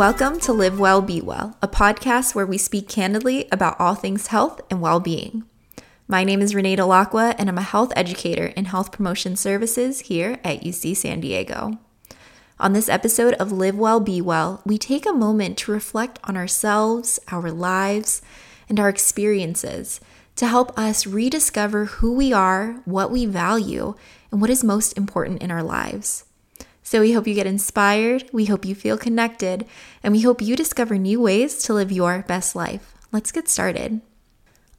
welcome to Live Well, Be Well, a podcast where we speak candidly about all things health and well being. My name is Renee Delacqua, and I'm a health educator in health promotion services here at UC San Diego. On this episode of Live Well, Be Well, we take a moment to reflect on ourselves, our lives, and our experiences to help us rediscover who we are, what we value, and what is most important in our lives. So we hope you get inspired, we hope you feel connected, and we hope you discover new ways to live your best life. Let's get started.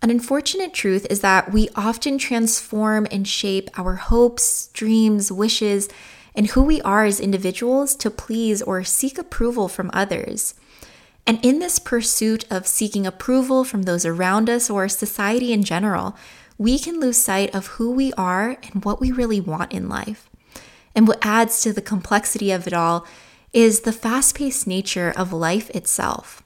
An unfortunate truth is that we often transform and shape our hopes, dreams, wishes, and who we are as individuals to please or seek approval from others. And in this pursuit of seeking approval from those around us or society in general, we can lose sight of who we are and what we really want in life. And what adds to the complexity of it all is the fast paced nature of life itself.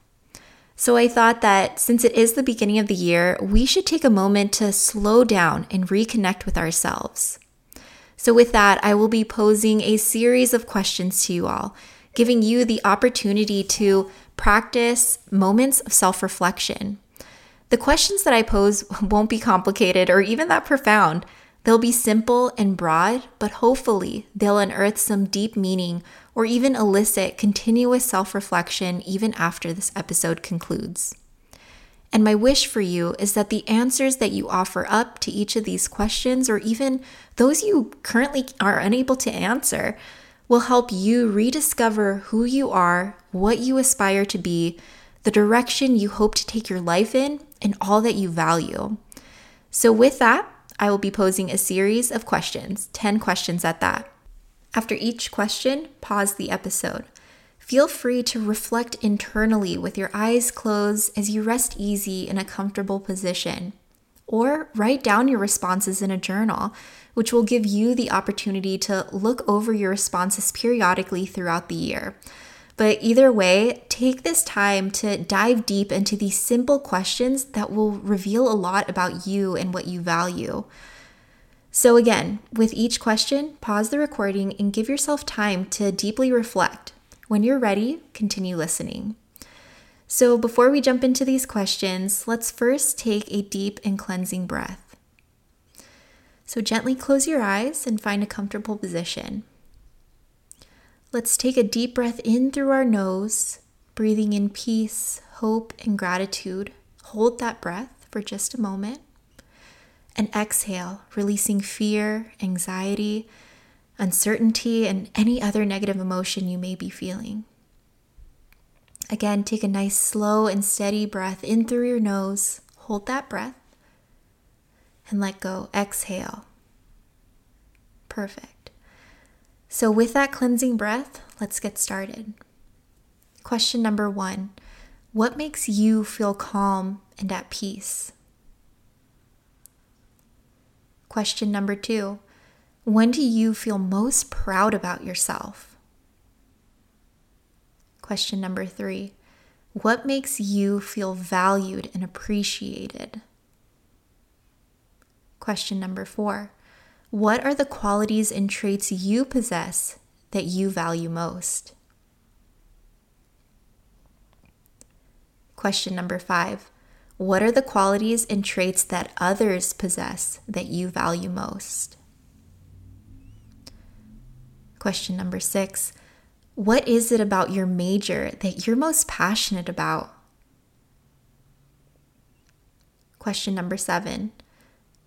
So I thought that since it is the beginning of the year, we should take a moment to slow down and reconnect with ourselves. So, with that, I will be posing a series of questions to you all, giving you the opportunity to practice moments of self reflection. The questions that I pose won't be complicated or even that profound. They'll be simple and broad, but hopefully they'll unearth some deep meaning or even elicit continuous self reflection even after this episode concludes. And my wish for you is that the answers that you offer up to each of these questions, or even those you currently are unable to answer, will help you rediscover who you are, what you aspire to be, the direction you hope to take your life in, and all that you value. So, with that, I will be posing a series of questions, 10 questions at that. After each question, pause the episode. Feel free to reflect internally with your eyes closed as you rest easy in a comfortable position. Or write down your responses in a journal, which will give you the opportunity to look over your responses periodically throughout the year. But either way, take this time to dive deep into these simple questions that will reveal a lot about you and what you value. So, again, with each question, pause the recording and give yourself time to deeply reflect. When you're ready, continue listening. So, before we jump into these questions, let's first take a deep and cleansing breath. So, gently close your eyes and find a comfortable position. Let's take a deep breath in through our nose, breathing in peace, hope, and gratitude. Hold that breath for just a moment. And exhale, releasing fear, anxiety, uncertainty, and any other negative emotion you may be feeling. Again, take a nice slow and steady breath in through your nose. Hold that breath and let go. Exhale. Perfect. So, with that cleansing breath, let's get started. Question number one What makes you feel calm and at peace? Question number two When do you feel most proud about yourself? Question number three What makes you feel valued and appreciated? Question number four what are the qualities and traits you possess that you value most? Question number five What are the qualities and traits that others possess that you value most? Question number six What is it about your major that you're most passionate about? Question number seven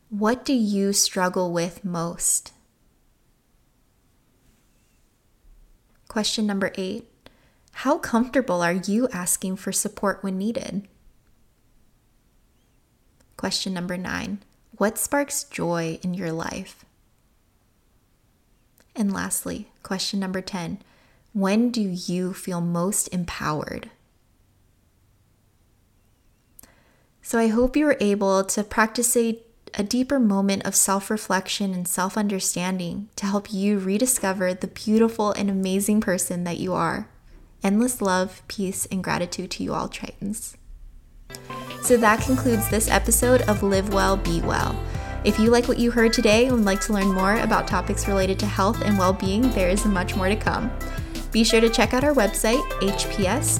what do you struggle with most? Question number eight How comfortable are you asking for support when needed? Question number nine What sparks joy in your life? And lastly, question number 10 When do you feel most empowered? So I hope you were able to practice a a deeper moment of self reflection and self understanding to help you rediscover the beautiful and amazing person that you are. Endless love, peace, and gratitude to you all, Tritons. So that concludes this episode of Live Well, Be Well. If you like what you heard today and would like to learn more about topics related to health and well being, there is much more to come. Be sure to check out our website, hps.ucsd.edu,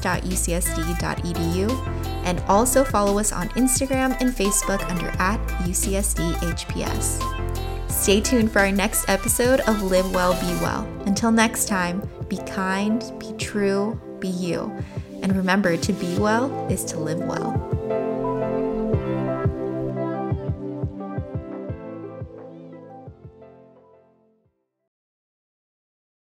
and also follow us on Instagram and Facebook under at UCSDHPS. Stay tuned for our next episode of Live Well, Be Well. Until next time, be kind, be true, be you. And remember, to be well is to live well.